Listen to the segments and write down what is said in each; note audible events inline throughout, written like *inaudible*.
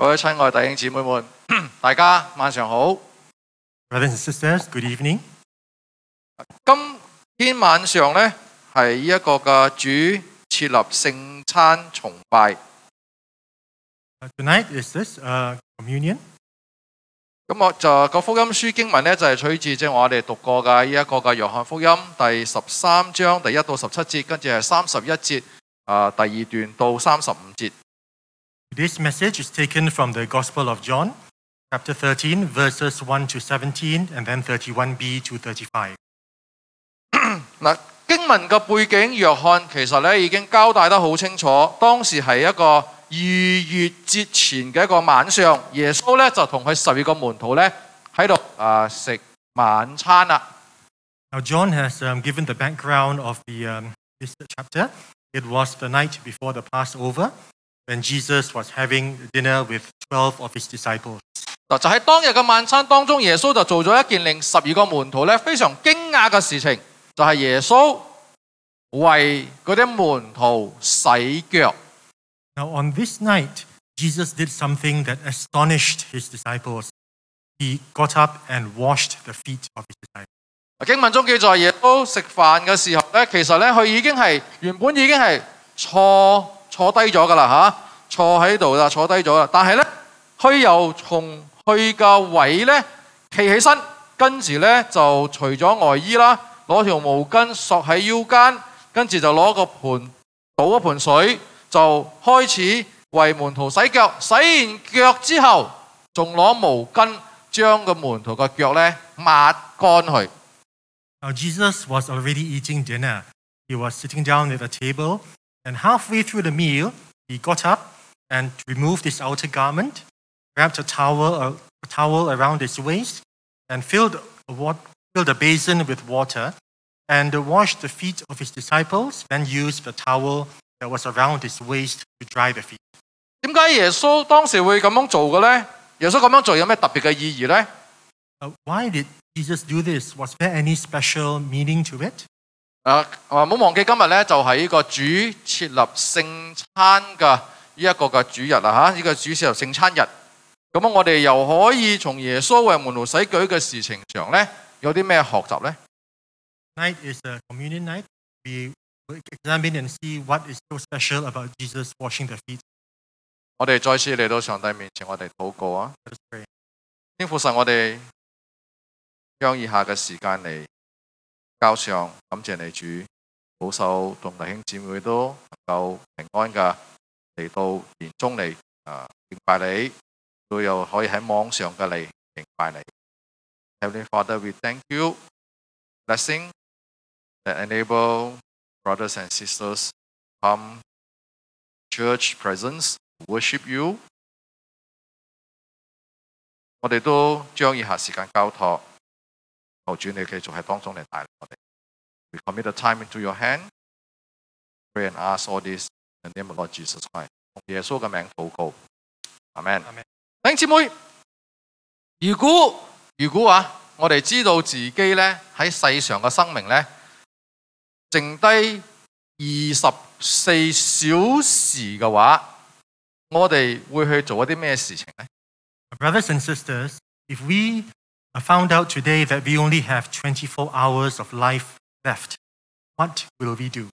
各位親愛弟兄姊妹們，*clears throat* 大家晚上好。Brothers and sisters, good evening. 今天晚上呢，係呢一個嘅主設立聖餐崇拜。Uh, tonight is this uh, communion. 咁我就個福音書經文呢，就係、取自即係我哋讀過嘅呢一個嘅約翰福音第十三章第一到十七節，跟住係三十一節啊、第二段到三十五節。This message is taken from the Gospel of John, chapter 13, verses 1 to 17, and then 31b to 35. *clears throat* 嗱，经文嘅背景，约翰其实咧已经交代得好清楚。当时系一个逾越节前嘅一个晚上，耶稣咧就同佢十二个门徒咧喺度啊食晚餐啦。 Now, John has um, given the background of the, um, this chapter. It was the night before the Passover when Jesus was having dinner with 12 of his disciples. 嗱，就喺当日嘅晚餐当中，耶稣就做咗一件令十二个门徒咧非常惊讶嘅事情，就系、耶稣为嗰啲门徒洗脚。 Now, on this night, Jesus did something that astonished his disciples. He got up and washed the feet of his disciples. 经文中记载，耶稣食饭嘅时候咧，其实咧佢已经系原本已经系坐 坐低咗噶啦嚇，坐喺度啦，坐低咗啦。但係咧，佢又從佢嘅位咧企起身，跟住咧就除咗外衣啦，攞條毛巾索喺腰間，跟住就攞個盆倒一盆水，就開始為門徒洗腳。洗完腳之後，仲攞毛巾將個門徒嘅腳咧抹乾去。Now, Jesus was already eating dinner. He was sitting down at the table, and halfway through the meal, he got up and removed his outer garment, wrapped a towel, a towel around his waist, and filled a, wa- filled a basin with water, and washed the feet of his disciples, then used the towel that was around his waist to dry the feet. 点解耶稣当时会咁样做嘅呢？耶稣咁样做有咩特别嘅意义呢？ Uh, why did Jesus do this? Was there any special meaning to it? 啊，唔好忘记今日咧就系、呢个主设立圣餐嘅呢一个嘅主日啦吓，呢、个主设立圣餐日。咁我哋又可以从耶稣为门徒洗脚嘅事情上咧，有啲咩学习咧？Night is a communion night. We examine and see what is so special about Jesus washing the feet. 我哋再次嚟到上帝面前，我哋祷告啊！天父神，我哋将以下嘅时间嚟。交上，感謝你主保守同弟兄姊妹都能夠平安嘅嚟到年中嚟啊敬拜你，都又可以喺網上嘅嚟敬拜你。Heavenly Father, we thank you, blessing that enable brothers and sisters come church presence worship you. 我哋都將以下時間交託，求主你继续喺当中嚟带领我哋。We commit the time into your hand, pray and ask all this in the name of Lord Jesus Christ。奉耶稣嘅名祷告，阿 Man。 Amen. 弟兄姊妹，如果如果啊，我哋知道自己咧喺世上嘅生命咧，剩低二十四小时嘅话，我哋会去做一啲咩事情咧？ Brothers and sisters, if we found out today that we only have 24 hours of life left, what will we do?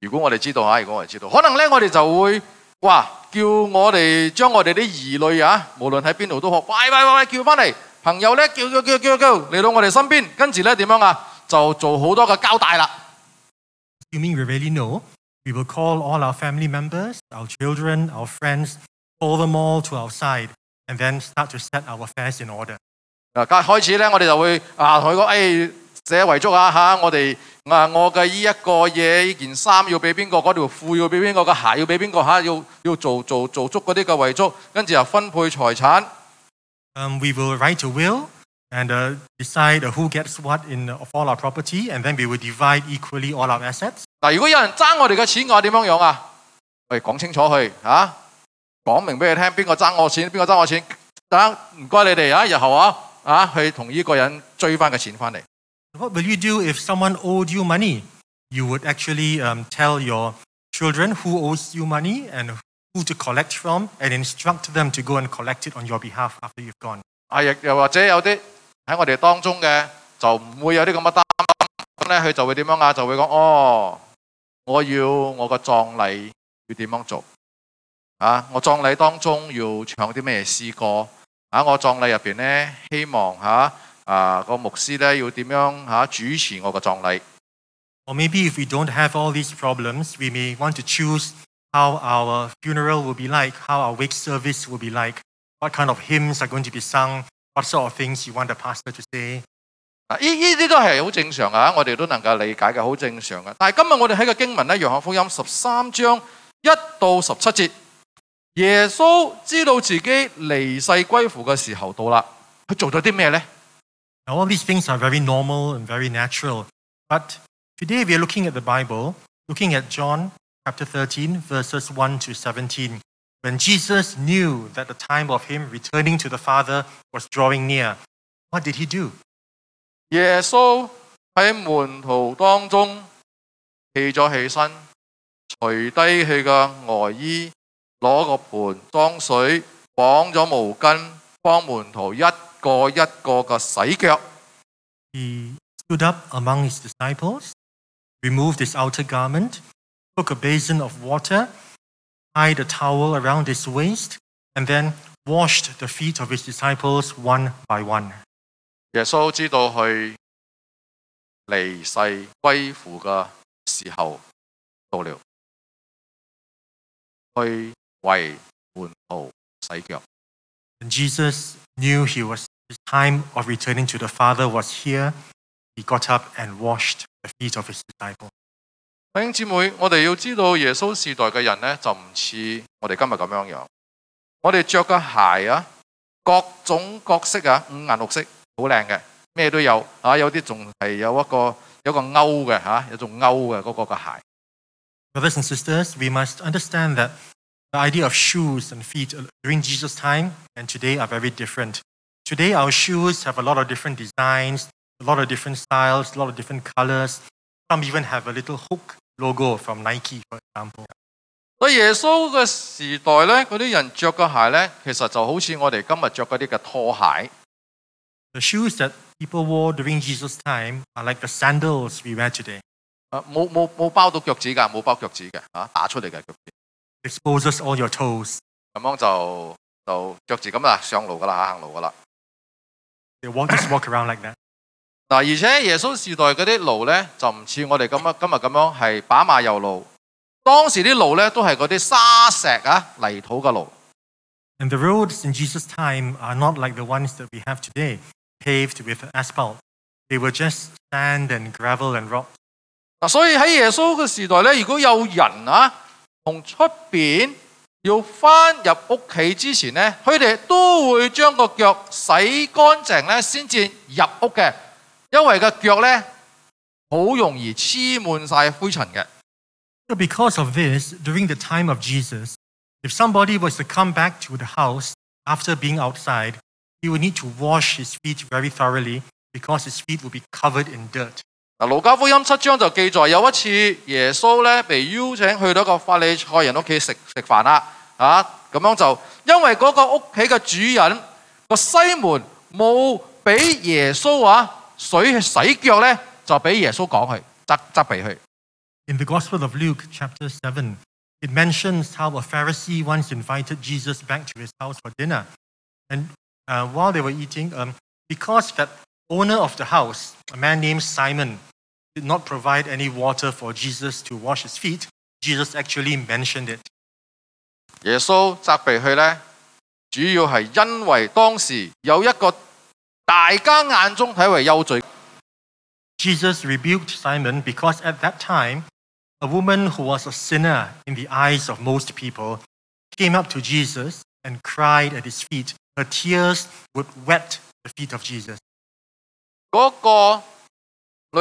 如果我哋知道吓，如果我哋知道，可能咧我哋就会哇叫我哋将我哋啲儿女啊，无论喺边度都好，喂喂喂喂叫翻嚟，朋友咧叫叫叫叫叫嚟到我哋身边，跟住咧点样啊？就做好多嘅交代啦。 Assuming we really know, we will call all our family members, our children, our friends, call them all to our side, and then start to set our affairs in order. 嗱，家開始咧，我哋就會啊同佢講，誒寫遺囑啊嚇，我哋啊我嘅呢一個嘢，呢件衫要俾邊個，嗰條褲要俾邊個，個鞋要俾邊個嚇，要要做做做足嗰啲嘅遺囑，跟住又分配財產。Um, we will write a will and uh, decide who gets what in all our property, and then we will divide equally all our assets. 嗱，如果有人爭我哋嘅錢嘅話，點樣樣啊？我哋講清楚佢嚇，講明俾佢聽，邊個爭我錢，邊個爭我錢。等唔該你哋啊，日後啊啊去同呢個人追翻個錢翻嚟。What will you do if someone owed you money? You would actually um, tell your children who owes you money and who to collect from and instruct them to go and collect it on your behalf after you've gone. 啊，亦又或者有啲喺我哋當中嘅就唔會有啲咁嘅擔心，咁咧佢就會點樣啊？就會講哦，我要我個葬禮要點樣做啊？我葬禮當中要唱啲咩詩歌啊？我葬禮入邊咧，希望嚇啊個牧師咧要點樣嚇主持我個葬禮。Or maybe if we don't have all these problems, we may want to choose how our funeral will be like, how our wake service will be like, what kind of hymns are going to be sung, what sort of things you want the pastor to say. 啊！呢呢啲都係好正常啊，我哋都能夠理解嘅，好正常嘅。但係今日我哋喺個經文咧，《約翰福音》十三章一到十七節，耶稣知道自己离世归父嘅时候到啦，佢做咗啲咩呢？ Now, all these things are very normal and very natural. But today we are looking at the Bible, looking at John chapter 13, verses 1 to 17. When Jesus knew that the time of him returning to the Father was drawing near, what did he do? 耶稣喺门徒当中企咗起身，除低佢嘅外衣， 攞个盘装水，绑咗毛巾，帮门徒一个一个嘅洗脚。 He stood up among his disciples, removed his outer garment, took a basin of water, tied a towel around his waist, and then washed the feet of his disciples one by one. 耶稣知道佢离世归父嘅时候到了，去 为门徒洗脚。 And Jesus knew he was his time of returning to the Father was here. He got up and washed the feet of his disciples. 弟兄姊妹，我哋要知道耶稣时代嘅人呢，就唔似我哋今日咁样样。我哋着嘅鞋啊，各种各色啊，五颜六色，好靓嘅，咩都有啊。有啲仲系有一个有个勾嘅吓，有种勾嘅嗰个嘅鞋。 Brothers and sisters, we must understand that the idea of shoes and feet during Jesus' time and today are very different. Today, our shoes have a lot of different designs, a lot of different styles, a lot of different colors. Some even have a little hook logo from Nike, for example. 所以耶稣嘅时代呢，嗰啲人着嘅鞋呢，其实就好似我哋今日着嗰啲嘅拖鞋。 The shoes that people wore during Jesus' time are like the sandals we wear today. 啊，冇冇冇包到脚趾㗎，冇包脚趾嘅吓，打出嚟嘅脚趾。 Exposes all your toes. 咁樣就就腳趾咁啦，上路噶啦，行路噶啦。They walk, just walk around like that. 嗱，而且耶穌時代嗰啲路咧，就唔似我哋咁樣今日咁樣係把馬遊路。當時啲路咧都係嗰啲沙石啊泥土嘅路。And the roads in Jesus' time are not like the ones that we have today, paved with asphalt. They were just sand and gravel and rock. 嗱，所以喺耶穌嘅時代咧，如果有人啊 从出边要翻入屋企之前咧，佢哋都会将个脚洗干净咧，先至入屋嘅，因为个脚咧好容易黐满晒灰尘嘅。 So, because of this, during the time of Jesus, if somebody was to come back to the house after being outside, he would need to wash his feet very thoroughly because his feet would be covered in dirt. 嗱，路加福音七章就記載有一次耶穌咧被邀請去到一個法利賽人屋企食食飯啦，啊咁樣就因為嗰個屋企嘅主人個西門冇俾耶穌啊水去洗腳咧，就俾耶穌講佢責責備佢。In the Gospel of Luke, chapter 7, it mentions how a Pharisee once invited Jesus back to his house for dinner. And uh, while they were eating, um, because that owner of the house, a man named Simon, did not provide any water for Jesus to wash his feet, Jesus actually mentioned it. 耶稣责备佢咧，主要系因为当时有一个大家眼中睇为有罪 Jesus rebuked Simon because at that time, a woman who was a sinner in the eyes of most people came up to Jesus and cried at his feet. Her tears would wet the feet of Jesus. 嗰個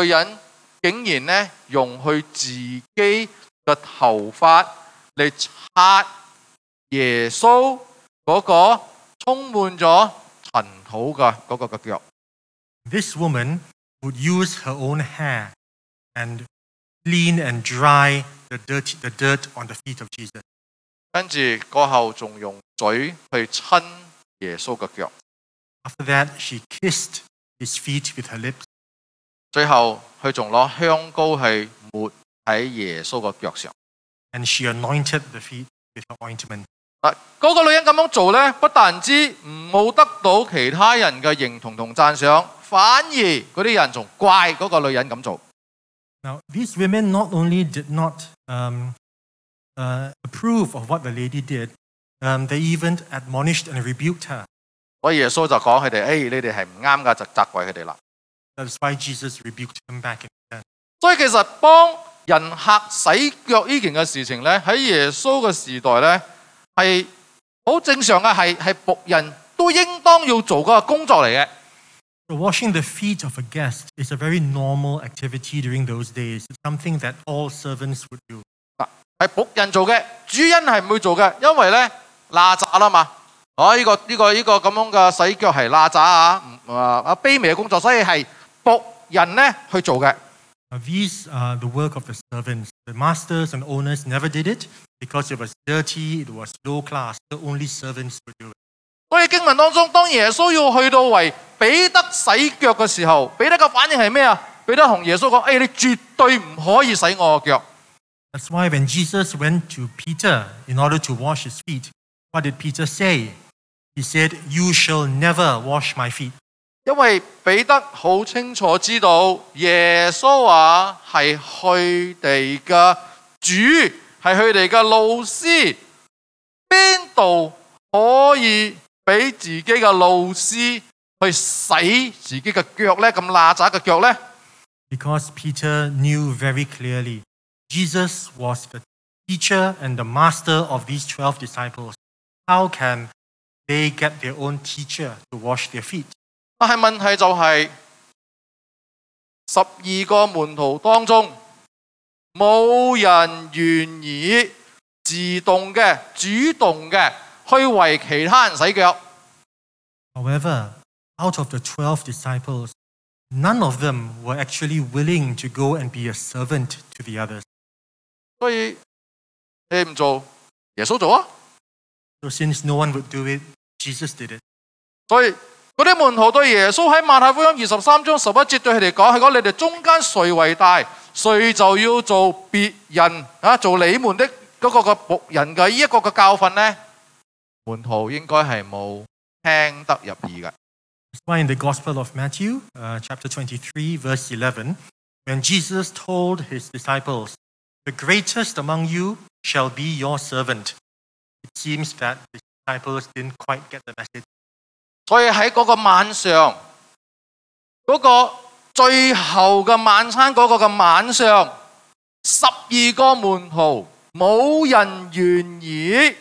女人竟然咧用佢自己嘅頭髮嚟擦耶穌嗰個充滿咗塵土嘅嗰個嘅腳。This woman would use her own hair and clean and dry the dirt, the dirt on the feet of Jesus. 跟住過後仲用嘴去親耶穌嘅腳，After that, she kissed his feet with her lips. 最后佢仲攞香膏去抹喺耶稣嘅脚上。 and she anointed the feet with her ointment. 嗱，嗰个女人咁样做呢，不但止唔冇得到其他人嘅认同同赞赏，反而嗰啲人仲怪嗰个女人咁做。 Now, these women not only did not um, uh, approve of what the lady did, um, they even admonished and rebuked her. 所以耶穌就講佢哋：，誒、哎你哋係唔啱噶，就責怪佢哋啦。That's why Jesus rebuked them back. 所以其實幫人客洗腳呢件嘅事情咧，喺耶穌嘅時代咧，係好正常嘅，係係仆人都應當要做嗰個工作嚟嘅。So washing the feet of a guest is a very normal activity during those days. It's something that all servants would do. 係仆人做嘅，主人係唔會做嘅，因為咧邋遢啦嘛。哦，呢、個呢、個呢、個咁樣嘅洗腳係邋遢啊，啊啊卑微嘅工作，所以係仆人咧去做嘅。These are the work of the servants. The masters and owners never did it because it was dirty, it was low class. The only servants would do it. 所以經文當中，當耶穌要去到為彼得洗腳嘅時候，彼得嘅反應係咩啊？彼得同耶穌講：，誒、你絕對唔可以洗我嘅腳。That's why when Jesus went to Peter in order to wash his feet, what did Peter say? He said, You shall never wash my feet. 因为彼得好清楚知道耶稣话系佢哋嘅主，系佢哋嘅老师，边度可以俾自己嘅老师去洗自己嘅脚呢？咁邋遢嘅脚呢？ Because Peter knew very clearly Jesus was the teacher and the master of these 12 disciples. How can they get their own teacher to wash their feet? 但系问题就系十二个门徒当中，冇人愿意自动嘅、主动嘅去为其他人洗脚。 However, out of the 12 disciples, none of them were actually willing to go and be a servant to the others. 所以你唔做，耶稣做啊！ So, since no one would do it, Jesus did it. 所以嗰啲门徒对耶稣喺马太福音二十三章十一节对佢哋讲：系讲你哋中间谁为大，谁就要做别人啊，做你们的嗰个嘅仆人嘅呢一个嘅教训呢，门徒应该系冇听得入耳嘅。 That's why in the Gospel of Matthew, uh, chapter 23, verse 11, when Jesus told his disciples, The greatest among you shall be your servant, it seems that the disciples didn't quite get the message. 所以喺嗰个晚上，嗰、个最后嘅晚餐嗰个嘅晚上，十二个门徒冇人愿意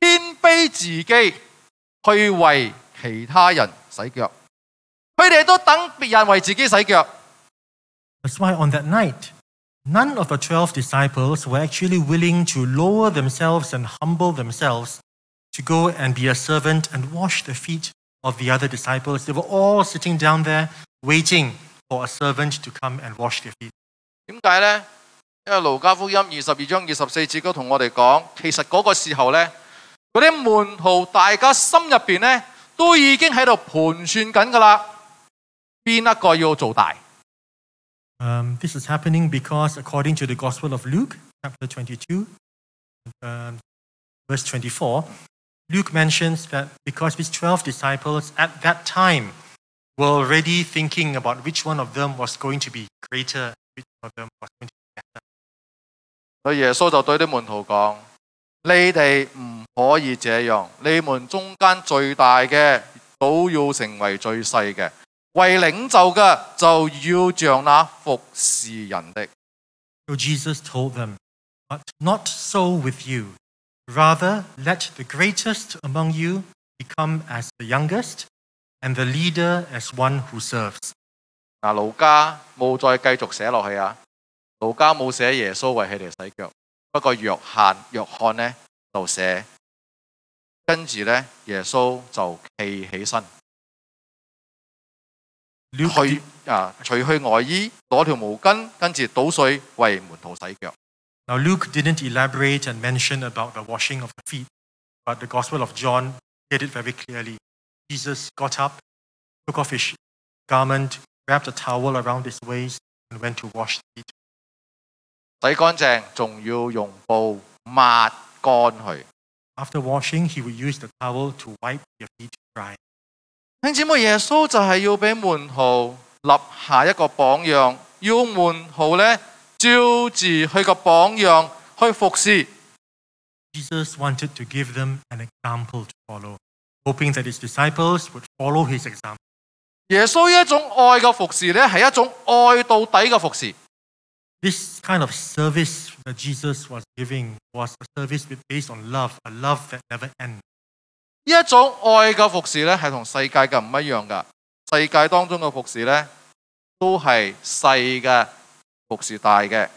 谦卑自己去为其他人洗脚，佢哋都等别人为自己洗脚。 That's why on that night, none of the 12 disciples were actually willing to lower themselves and humble themselves to go and be a servant and wash the feet of the other disciples. They were all sitting down there waiting for a servant to come and wash their feet. 点解呢？因为路加福音二十二章二十四节都同我哋讲，其实嗰个时候呢，嗰啲门徒大家心入边呢，都已经喺度盘算紧噶啦，边一个要做大？ Um, this is happening because, according to the Gospel of Luke, chapter 22, um, verse 24, Luke mentions that because these 12 disciples at that time were already thinking about which one of them was going to be greater, which one of them was going to be better. 所以耶稣就对啲门徒讲：你哋唔可以这样，你们中间最大嘅都要成为最细嘅，为领袖嘅就要像那服侍人的。 So Jesus told them, But not so with you. Rather, let the greatest among you become as the youngest, and the leader as one who serves. 嗱，路加冇再繼續寫落去啊，路加冇寫耶穌為佢哋洗腳，不過約翰約翰呢就寫，跟住呢，耶穌就企起身去啊除去外衣，攞條毛巾，跟住倒水為門徒洗腳。Now, Luke didn't elaborate and mention about the washing of the feet, but the Gospel of John did it very clearly. Jesus got up, took off his garment, wrapped a towel around his waist, and went to wash the feet. 洗干净，仲要用布抹干佢。 After washing, he would use the towel to wipe their feet dry. 兄姊妹，耶稣就系要俾门徒立下一个榜样，要门徒咧 照住佢個榜樣去服侍。Jesus wanted to give them an example to follow, hoping that his disciples would follow his example. 耶穌呢一種愛嘅服侍咧，係一種愛到底嘅服侍。This kind of service that Jesus was giving was a service based on love, a love that never ends. 呢一種愛嘅服侍咧，係同世界嘅唔一樣噶。世界當中嘅服侍咧，都係細嘅服侍大嘅。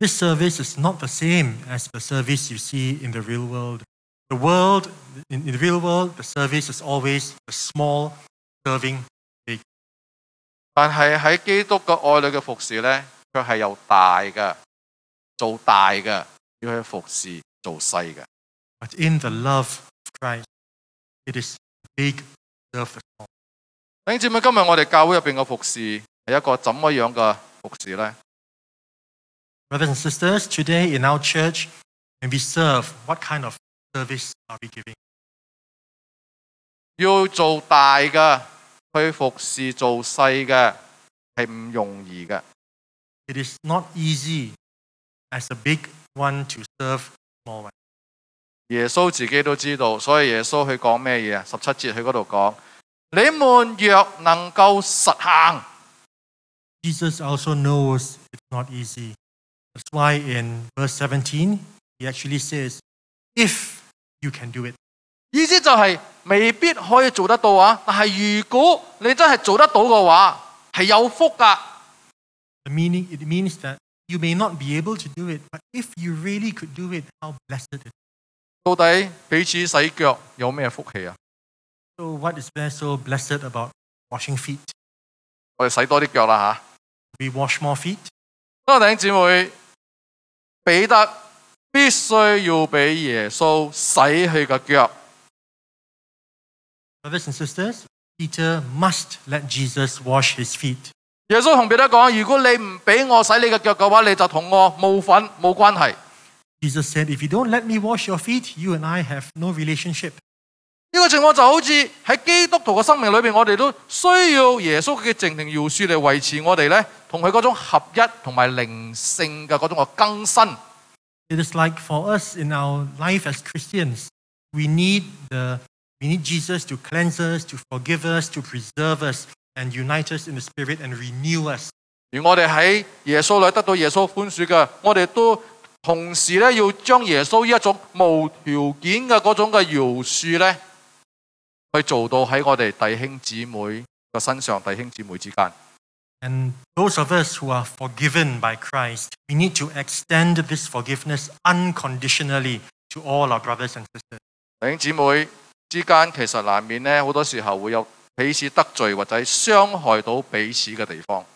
This service is not the same as the service you see in the real world. The world, in, in the real world, the service is always the small serving big. 但係喺基督嘅愛裏嘅服侍咧，卻係由大嘅做大嘅，要去服侍做細嘅。But in the love of Christ, it is big serve the small. 弟兄姊妹，今日我哋教會入邊嘅服侍係一個怎麼樣嘅服侍呢？Brothers and sisters, today in our church, when we serve, what kind of service are we giving? 要做大嘅去服侍做细嘅系唔容易嘅。 It is not easy as a big one to serve small one. 耶稣自己都知道，所以耶稣佢讲咩嘢啊？十七节佢嗰度讲：你们若能够实行， Jesus also knows it's not easy. That's why in verse 17, he actually says, if you can do it. 意思就系未必可以做得到啊！但系如果你真系做得到嘅话，系有福噶。 The meaning, it means that you may not be able to do it, but if you really could do it, how blessed it is. 到底彼此洗脚有咩福气啊？ So what is there so blessed about washing feet? 我哋洗多啲脚啦吓。 We wash more feet. 各位弟兄姊妹， 彼得必须要俾耶稣洗佢嘅脚。Brothers and sisters, Peter must let Jesus wash his feet. 耶稣同彼得讲：如果你唔俾我洗你嘅脚嘅话，你就同我冇份冇关系。Jesus said, if you don't let me wash your feet, you and I have no relationship. 呢個情況就好似喺基督徒嘅生命裏邊，我哋都需要耶穌嘅靜停饒恕嚟維持我哋咧同佢嗰種合一同埋靈性嘅嗰種嘅更新。It is like for us in our life as Christians, we need the we need Jesus to cleanse us, to forgive us, to preserve us, and unite us in the Spirit and renew us. 而我哋喺耶穌裏得到耶穌寬恕嘅，我哋都同時咧要將耶穌呢一種無條件嘅嗰種嘅饒恕咧，去做到喺我哋弟兄姊妹嘅身上，弟兄姊妹之間。And those of us who are forgiven by Christ, we need to extend this forgiveness unconditionally to all our brothers and sisters. 弟兄姊妹之間其實難免咧，好多時候會有彼此得罪或者傷害到彼此嘅地方。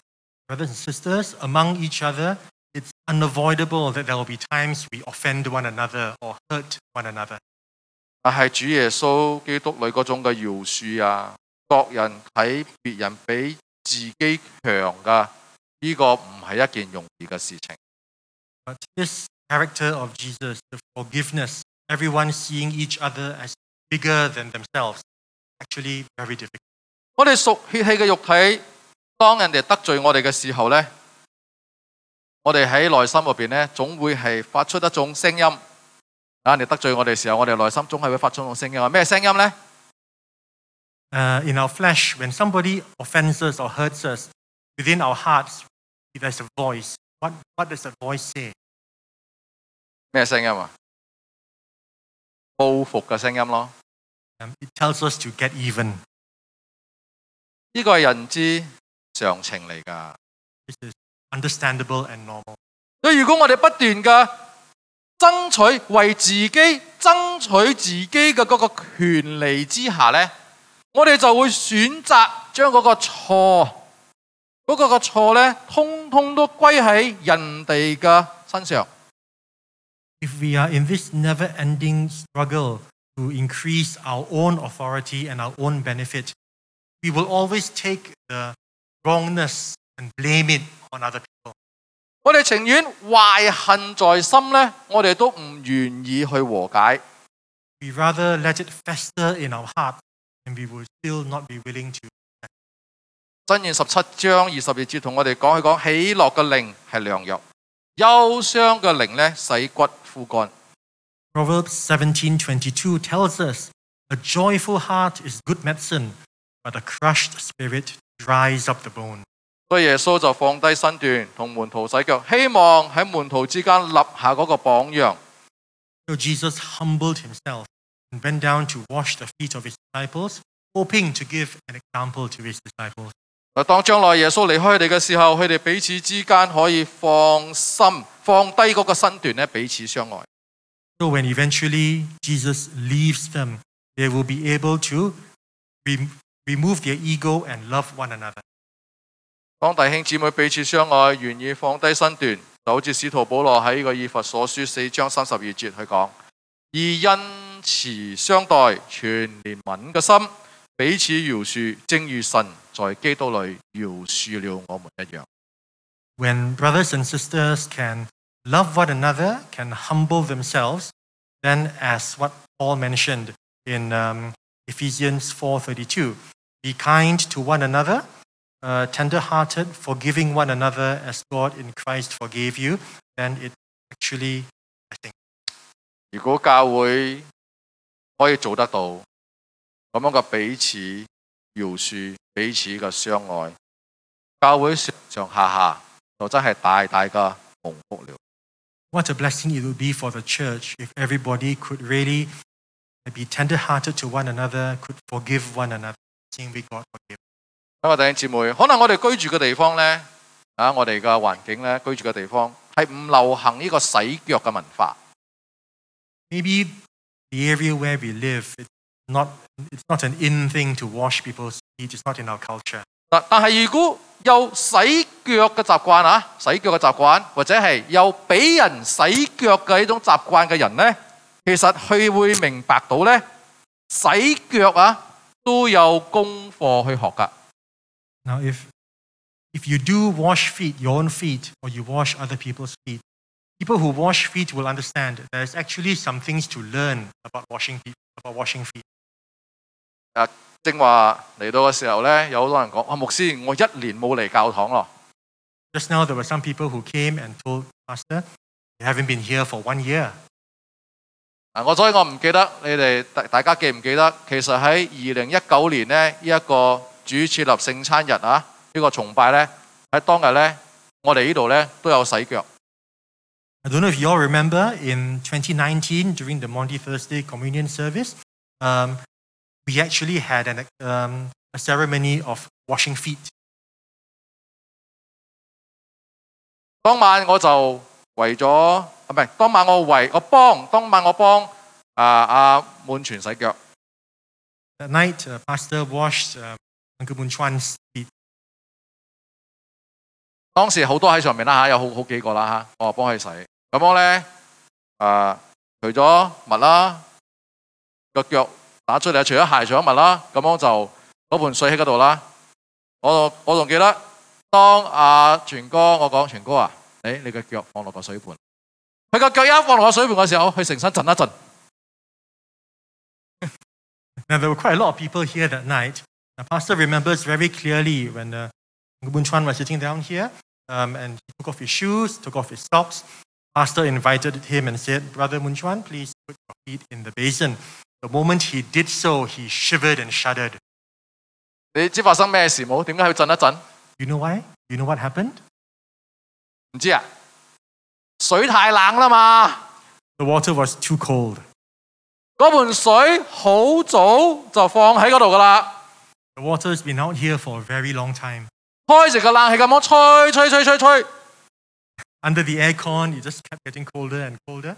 Brothers and sisters, among each other, it's unavoidable that there will be times we offend one another or hurt one another. 但係主耶穌基督裏嗰種嘅饒恕啊，各人睇別人比自己強噶，呢、個唔係一件容易嘅事情。But this character of Jesus, the forgiveness, everyone seeing each other as bigger than themselves, actually very difficult. 我哋屬血氣嘅肉體，當人哋得罪我哋嘅時候呢，我哋喺內心入邊呢，總會係發出一種聲音。啊，人哋得罪我哋嘅時候，我哋內心總係會發出一種聲音。咩聲音咧？Uh, in our flesh, when somebody offends us or hurts us, within our hearts, there's a voice. What, what does voice say? 咩聲音啊？報復嘅聲音咯。Um, it tells us to get even. 呢個係人之常情嚟㗎。This is understandable and normal. 所以如果我哋不斷嘅爭取為自己爭取自己嘅嗰個權利之下呢，我哋就會選擇將嗰個錯嗰、個嘅錯呢，通通都歸喺人哋嘅身上。if we are in this never ending struggle to increase our own authority and our own benefit, we will always take the wrongness and blame it on other people. 我哋情愿怀恨在心呢，我哋都唔愿意去和解。 We rather let it fester in our heart and we will still not be willing to. 箴言十七章二十二节同我哋讲，佢讲喜乐嘅灵系良药，忧伤嘅灵呢使骨枯干。 Proverbs 17:22 tells us, "A joyful heart is good medicine, but a crushed spirit dries up the bone." 所以耶稣就放低身段同门徒洗脚，希望喺门徒之间立下嗰个榜样。 So Jesus humbled himself and bent down to wash the feet of his disciples, hoping to give an example to his disciples. 嗱，当将来耶稣离开佢哋嘅时候，佢哋彼此之间可以放心放低嗰个身段咧，彼此相爱。 So when eventually Jesus leaves them, they will be able to rem- remove their ego and love one another. 当弟兄姊妹彼此相爱，愿意放低身段，就好似使徒保罗喺呢個以弗所书四章三十二节去讲，以恩慈相待，全憐憫嘅心，彼此饶恕，正如神在基督里饶恕了我们一样。When brothers and sisters can love one another, can humble themselves, then as what Paul mentioned in um, Ephesians 4:32, be kind to one another, uh, tender-hearted, forgiving one another as God in Christ forgave you, then it actually, I think, 如果教会可以做得到咁样嘅彼此饶恕、彼此嘅相爱，教会上上下下就真系大大嘅蒙福了。 what a blessing it would be for the church if everybody could really be tender-hearted to one another, could forgive one another, seeing we God forgive. 各位弟兄姊妹，可能我哋居住嘅地方呢，啊，我哋嘅環境呢，居住嘅地方係唔流行呢個洗腳嘅文化。Maybe the area where we live, it's not, it's not an in thing to wash people's feet. It's not in our culture. 嗱，但係如果有洗腳嘅習慣啊，洗腳嘅習慣，或者係有俾人洗腳嘅呢種習慣嘅人呢，其實佢會明白到呢，洗腳啊都有功課去學㗎。Now, if, if you do wash feet, your own feet, or you wash other people's feet, people who wash feet will understand there's actually some things to learn about washing feet, about washing feet. 啊，正话嚟到嘅时候呢，有好多人讲：哇，牧师，我一年冇嚟教堂咯。 Just now, there were some people who came and told Pastor, you haven't been here for one year. 啊，我所以我唔记得你哋大大家记唔记得？其实喺二零一九年呢，呢、一个 主设立圣餐日啊，呢、个崇拜呢，喺当日呢，我哋呢度呢都有洗脚。 I don't know if you all remember in 2019 during the Monday Thursday communion service, um, we actually had an, um, a ceremony of washing feet. 当晚我就为咗啊，唔系当晚我为我帮当晚我帮啊阿满全洗脚。 That night, uh, Pastor washed uh, Chuan's feet. 當時好多喺上面啦嚇，有好好幾個啦嚇，我話幫佢洗。咁樣咧，啊，除咗襪啦，個腳打出嚟，除咗鞋，除咗襪啦，咁樣就嗰盆水喺嗰度啦。我我仲記得，當阿、全哥我講全哥啊，誒你個腳放落個水盆，佢個腳一放落個水盆嘅時候，佢成身震一震。*laughs* Now, there were quite a lot of people here that night. The pastor remembers very clearly when uh, Uncle Mun Chuan was sitting down here um, and he took off his shoes, took off his socks. Pastor invited him and said, Brother Mun Chuan, please put your feet in the basin. The moment he did so, he shivered and shuddered. 你知发生咩事冇？点解佢震一震？ You know why? You know what happened? 唔知啊？水太冷啦嘛！ The water was too cold. 嗰盆水好早就放喺嗰度噶啦， The water has been out here for a very long time. 开住个冷气咁样吹吹吹吹吹， Under the aircon, it just kept getting colder and colder.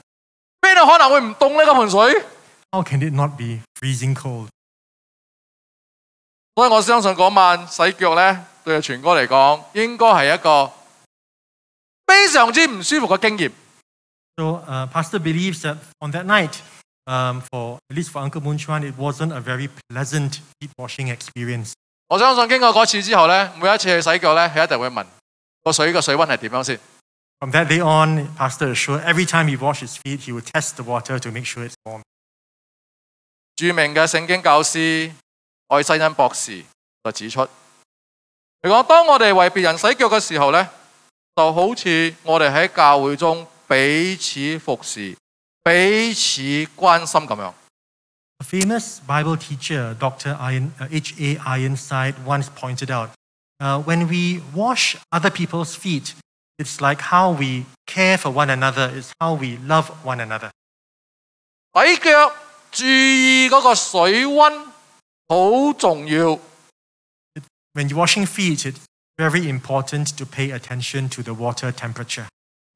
边度可能会唔冻呢？嗰盆水， How can it not be freezing cold? 所以我相信嗰晚洗脚呢，对阿全哥嚟讲，应该系一个非常之唔舒服嘅经验。 So uh, Pastor believes that on that night, Um, for at least for Uncle Moon Chuan, it wasn't a very pleasant feet washing experience. 我相信經過嗰次之後呢，每一次去洗腳呢，佢一定會問個水個水温係點樣先。From that day on, Pastor assured every time he washed his feet, he would test the water to make sure it's warm. 著名嘅聖經教師愛西恩博士就指出，佢講當我哋為別人洗腳嘅時候呢，就好似我哋喺教會中彼此服侍、彼此关心咁样。 A famous Bible teacher, Dr. Iron, uh, H.A. Ironside, once pointed out uh, when we wash other people's feet, it's like how we care for one another, it's how we love one another. 洗脚注意嗰个水温好重要。 When you're washing feet, it's very important to pay attention to the water temperature.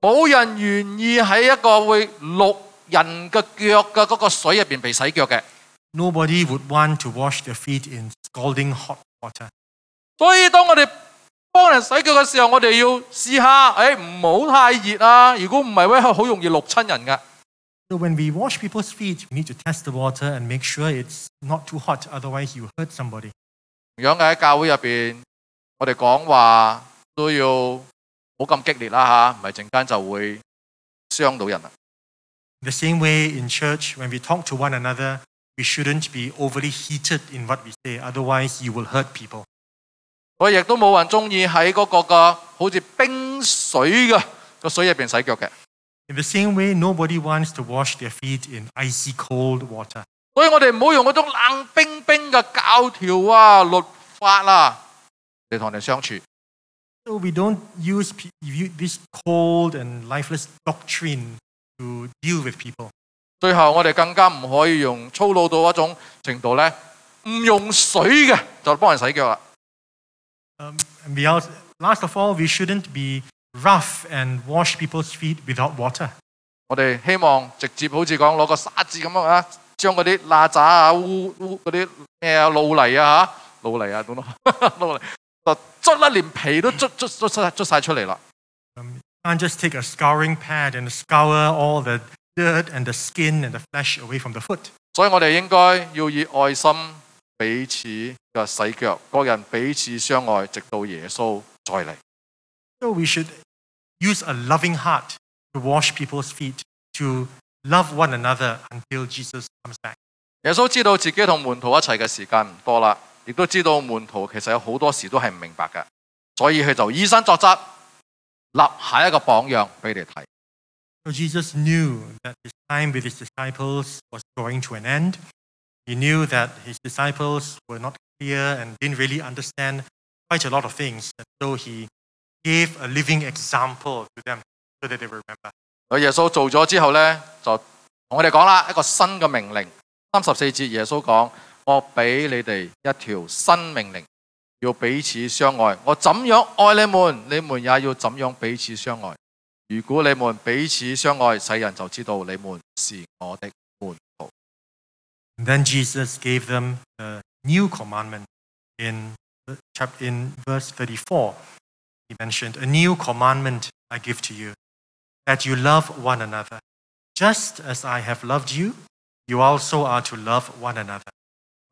冇人愿意喺一个会淥 人嘅腳嘅嗰個水入邊被洗腳嘅。Nobody would want to wash their feet in scalding hot water. 所以當我哋幫人洗腳嘅時候，我哋要試下，誒唔好太熱啊！如果唔係咧，好容易淥親人噶。So when we wash people's feet, we need to test the water and make sure it's not too hot, otherwise you hurt somebody. 同樣嘅喺教會入邊，我哋講話都要冇咁激烈啦嚇，唔係陣間就會傷到人啦。The same way in church, when we talk to one another, we shouldn't be overly heated in what we say, otherwise you will hurt people. 所以亦都冇人中意喺嗰个嘅好似冰水嘅个水入边洗脚嘅。 In the same way, nobody wants to wash their feet in icy cold water. 所以我哋唔好用嗰种冷冰冰嘅教条啊、律法啊嚟同人哋相处。 So we don't use pe- u- this cold and lifeless doctrine to deal with people. 最後我哋更加唔可以用粗魯到一種程度咧，唔用水嘅就幫人洗腳啦。Um, and we also, last of all, we shouldn't be rough and wash people's feet without water. 我哋希望直接好似講攞個沙子咁樣啊，將嗰啲罅渣啊、污污嗰啲咩啊、露泥啊嚇、露泥啊，點咯？露泥就捽啦，連皮都捽捽捽捽捽晒出嚟啦。Um, you can't just take a scouring pad and scour all the dirt and the skin and the flesh away from the foot. 所以我哋应该要以爱心彼此嘅洗脚，各人彼此相爱，直到耶稣再嚟。 So we should use a loving heart to wash people's feet, to love one another until Jesus comes back. 耶稣知道自己同门徒一齐嘅时间唔多啦，亦都知道门徒其实有好多时都系唔明白嘅，所以佢就以身作则， 立下一個榜樣俾你哋睇。So Jesus knew that his time with his disciples was drawing to an end. He knew that his disciples were not clear and didn't really understand quite a lot of things. And so he gave a living example to them so that they remember. 佢耶穌做咗之後呢，就同我哋講啦，一個新嘅命令。三十四節，耶穌講：我俾你哋一條新命令，要彼此相爱。我怎样爱你们，你们也要怎样彼此相爱。如果你们彼此相爱，世人就知道你们是我的门徒。 And then Jesus gave them a new commandment in chapter in verse 34. He mentioned, A new commandment I give to you, that you love one another. Just as I have loved you, you also are to love one another.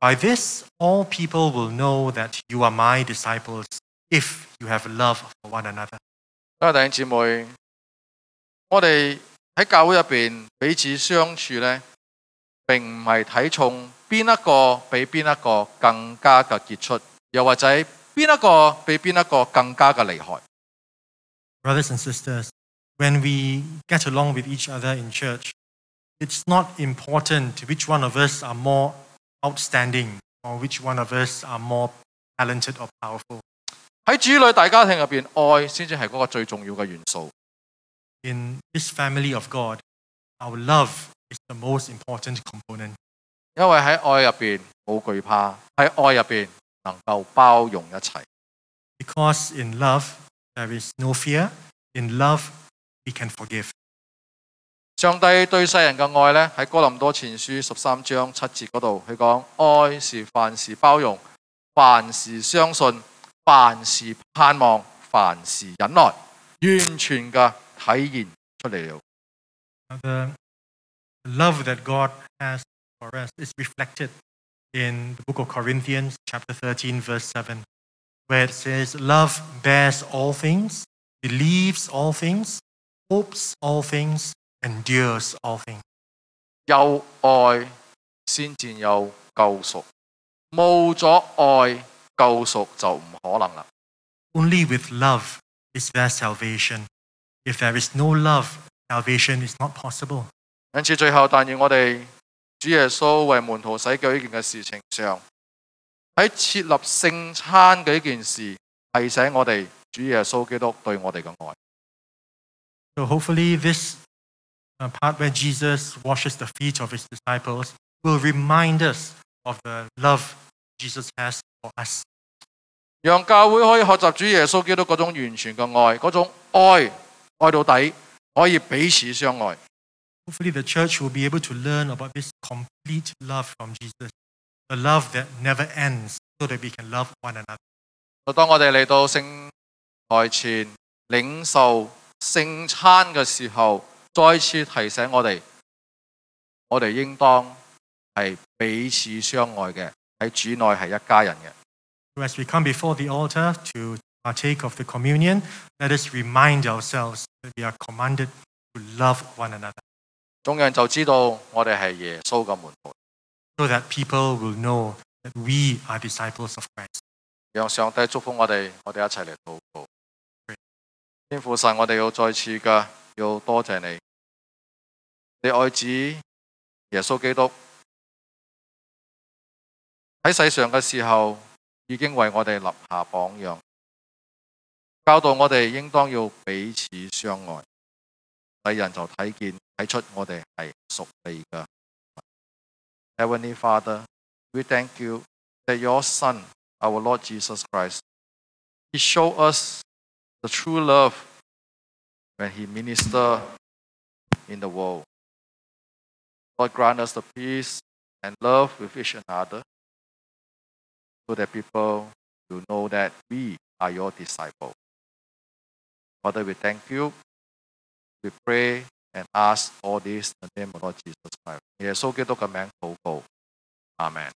By this, all people will know that you are my disciples if you have love for one another. 各位弟兄姊妹，我哋喺教会入边彼此相处呢，并唔系睇重边一个比边一个更加嘅杰出，又或者边一个比边一个更加嘅厉害。 Brothers and sisters, when we get along with each other in church, it's not important which one of us are more outstanding or which one of us are more talented or powerful. 喺主女大家庭入边，爱先至系嗰个最重要嘅元素。 In this family of God, our love is the most important component 因为喺爱入边冇惧怕，喺爱入边能够包容一切。 because in love, there is no fear. In love, we can forgive. 上帝对世人嘅爱呢，喺哥林多前书十三章七节嗰度，佢讲爱是凡事包容，凡事相信，凡事盼望，凡事忍耐，完全嘅体现出嚟了。 Uh, The love that God has for us is reflected in the book of Corinthians, chapter 13, verse 7, where it says, Love bears all things, believes all things, hopes all things, endures all things. 有爱先至有救赎，冇咗爱，救赎就唔可能啦。 Only with love is there salvation. If there is no love, salvation is not possible. 因此最后，但愿我哋主耶稣为门徒洗脚呢件嘅事情上，喺设立圣餐嘅呢件事，提醒我哋主耶稣基督对我哋嘅爱。 So hopefully, this uh, part where Jesus washes the feet of his disciples will remind us of the love Jesus has for us. 让教会可以学习主耶稣基督嗰种完全嘅爱，嗰种爱爱到底，可以彼此相爱。 Hopefully, the church will be able to learn about this complete love from Jesus, the love that never ends, so that we can love one another. 当我哋嚟到圣台前领受圣餐嘅时候， 再次提醒我哋，我哋應當係彼此相愛嘅，喺主內係一家人嘅。As we come before the altar to partake of the communion, let us remind ourselves that we are commanded to love one another, 眾人就知道我哋係耶穌嘅門徒，so that people will know that we are disciples of Christ. 讓上帝祝福我哋，我哋一齊嚟禱告。天父神，我哋要再次嘅要多謝你，你爱子耶稣基督喺世上嘅时候，已经为我哋立下榜样，教导我哋应当要彼此相爱，世人就睇见睇出我哋系属你嘅。Heavenly Father, we thank you that your Son, our Lord Jesus Christ, He showed us the true love when He ministered in the world. Lord, grant us the peace and love with each another so that people will know that we are your disciples. Father, we thank you. We pray and ask all this in the name of Lord Jesus Christ. 耶稣基督嘅名祷告，阿门。